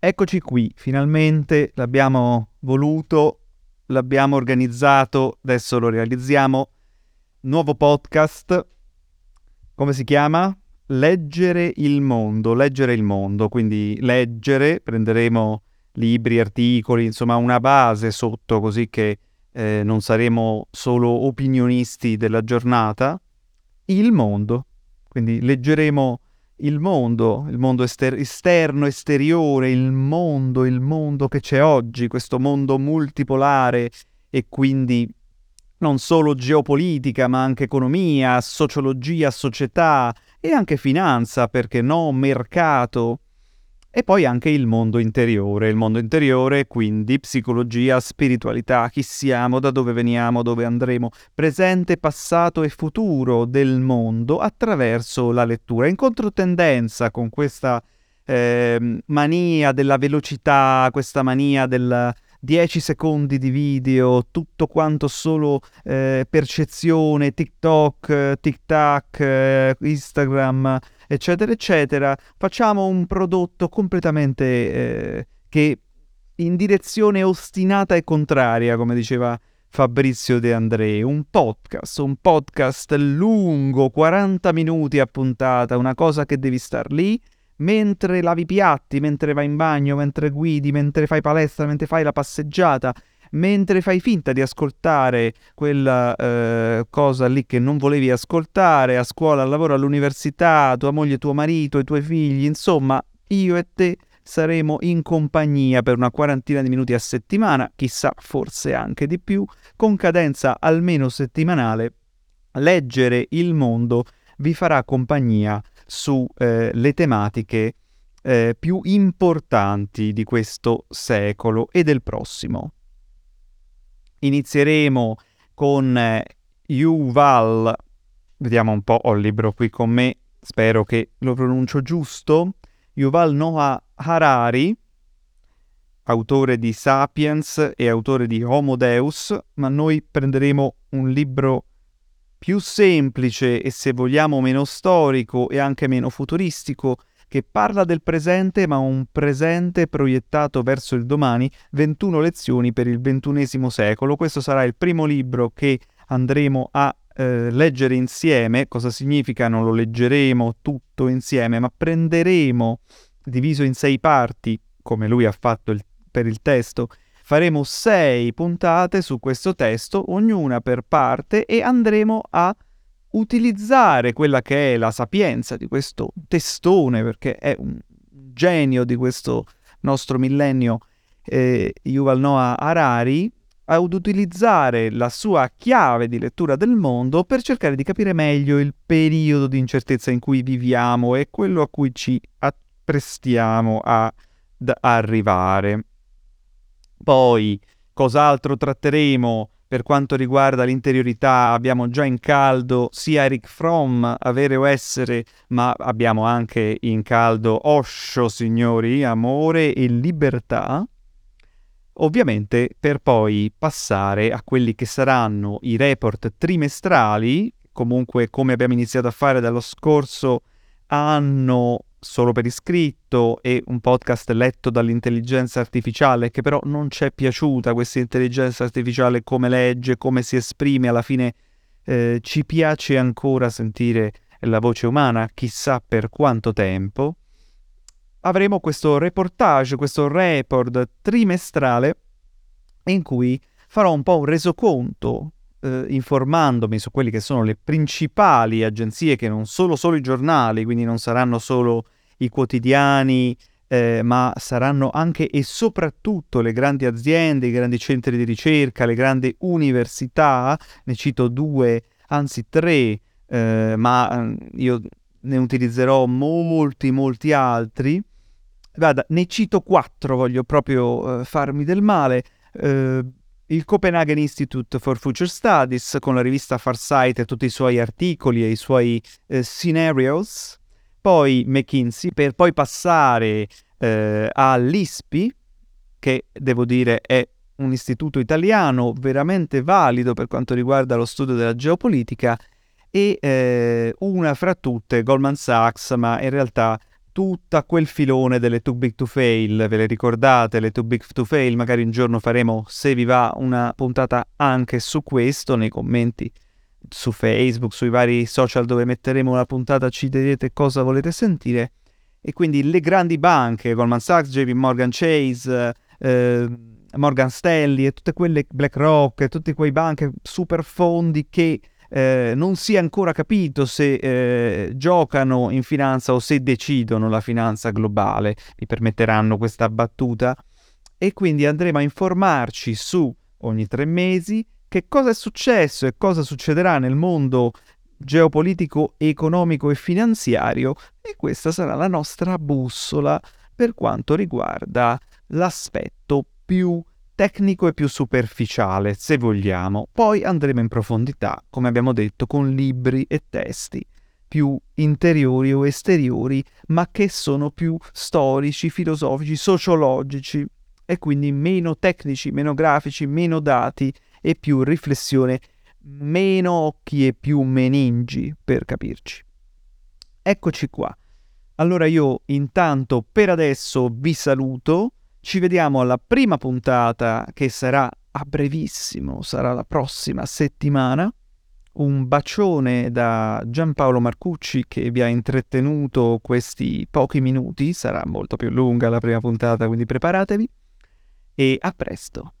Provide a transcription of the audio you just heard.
Eccoci qui, finalmente l'abbiamo voluto, l'abbiamo organizzato, adesso lo realizziamo. Nuovo podcast, come si chiama? Leggere il mondo, leggere il mondo, quindi leggere, prenderemo libri, articoli, insomma una base sotto così che eh, non saremo solo opinionisti della giornata, il mondo, quindi leggeremo il mondo, il mondo ester- esterno, esteriore, il mondo, il mondo che c'è oggi, questo mondo multipolare e quindi non solo geopolitica, ma anche economia, sociologia, società e anche finanza, perché no, mercato. E poi anche il mondo interiore, il mondo interiore quindi psicologia, spiritualità, chi siamo, da dove veniamo, dove andremo, presente, passato e futuro del mondo attraverso la lettura, in controtendenza con questa eh, mania della velocità, questa mania del 10 secondi di video, tutto quanto solo eh, percezione, TikTok, TikTok, eh, Instagram eccetera, eccetera, facciamo un prodotto completamente eh, che in direzione ostinata e contraria, come diceva Fabrizio De André, un podcast, un podcast lungo, 40 minuti a puntata, una cosa che devi star lì mentre lavi i piatti, mentre vai in bagno, mentre guidi, mentre fai palestra, mentre fai la passeggiata mentre fai finta di ascoltare quella eh, cosa lì che non volevi ascoltare, a scuola, al lavoro, all'università, tua moglie, tuo marito, i tuoi figli, insomma, io e te saremo in compagnia per una quarantina di minuti a settimana, chissà, forse anche di più, con cadenza almeno settimanale. Leggere il mondo vi farà compagnia sulle eh, tematiche eh, più importanti di questo secolo e del prossimo. Inizieremo con eh, Yuval, vediamo un po', ho il libro qui con me, spero che lo pronuncio giusto, Yuval Noah Harari, autore di Sapiens e autore di Homo Deus, ma noi prenderemo un libro più semplice e se vogliamo meno storico e anche meno futuristico che parla del presente ma un presente proiettato verso il domani, 21 lezioni per il XXI secolo. Questo sarà il primo libro che andremo a eh, leggere insieme. Cosa significa? Non lo leggeremo tutto insieme, ma prenderemo, diviso in sei parti, come lui ha fatto il, per il testo, faremo sei puntate su questo testo, ognuna per parte, e andremo a utilizzare quella che è la sapienza di questo testone, perché è un genio di questo nostro millennio, eh, Yuval Noah Harari, ad utilizzare la sua chiave di lettura del mondo per cercare di capire meglio il periodo di incertezza in cui viviamo e quello a cui ci apprestiamo ad arrivare. Poi, cos'altro tratteremo? Per quanto riguarda l'interiorità abbiamo già in caldo sia Eric Fromm, avere o essere, ma abbiamo anche in caldo Osho, signori, amore e libertà. Ovviamente per poi passare a quelli che saranno i report trimestrali, comunque come abbiamo iniziato a fare dallo scorso anno solo per iscritto e un podcast letto dall'intelligenza artificiale che però non ci è piaciuta questa intelligenza artificiale come legge, come si esprime, alla fine eh, ci piace ancora sentire la voce umana, chissà per quanto tempo. Avremo questo reportage, questo report trimestrale in cui farò un po' un resoconto eh, informandomi su quelle che sono le principali agenzie che non sono solo i giornali, quindi non saranno solo i quotidiani, eh, ma saranno anche e soprattutto le grandi aziende, i grandi centri di ricerca, le grandi università, ne cito due, anzi tre, eh, ma mm, io ne utilizzerò molti, molti altri. Guarda, ne cito quattro, voglio proprio eh, farmi del male. Il Copenhagen Institute for Future Studies con la rivista Farsight e tutti i suoi articoli e i suoi eh, scenarios, poi McKinsey per poi passare eh, all'ISPI, che devo dire è un istituto italiano veramente valido per quanto riguarda lo studio della geopolitica, e eh, una fra tutte Goldman Sachs, ma in realtà tutto quel filone delle too big to fail, ve le ricordate le too big to fail? Magari un giorno faremo, se vi va, una puntata anche su questo nei commenti su Facebook, sui vari social dove metteremo la puntata ci direte cosa volete sentire. E quindi le grandi banche, Goldman Sachs, JP Morgan Chase, eh, Morgan Stanley e tutte quelle BlackRock tutti quei banche super fondi che eh, non si è ancora capito se eh, giocano in finanza o se decidono la finanza globale, mi permetteranno questa battuta, e quindi andremo a informarci su ogni tre mesi che cosa è successo e cosa succederà nel mondo geopolitico, economico e finanziario. E questa sarà la nostra bussola per quanto riguarda l'aspetto più tecnico e più superficiale, se vogliamo. Poi andremo in profondità, come abbiamo detto, con libri e testi più interiori o esteriori, ma che sono più storici, filosofici, sociologici e quindi meno tecnici, meno grafici, meno dati e più riflessione, meno occhi e più meningi, per capirci. Eccoci qua. Allora io intanto per adesso vi saluto ci vediamo alla prima puntata che sarà a brevissimo, sarà la prossima settimana. Un bacione da Giampaolo Marcucci che vi ha intrattenuto questi pochi minuti, sarà molto più lunga la prima puntata, quindi preparatevi e a presto.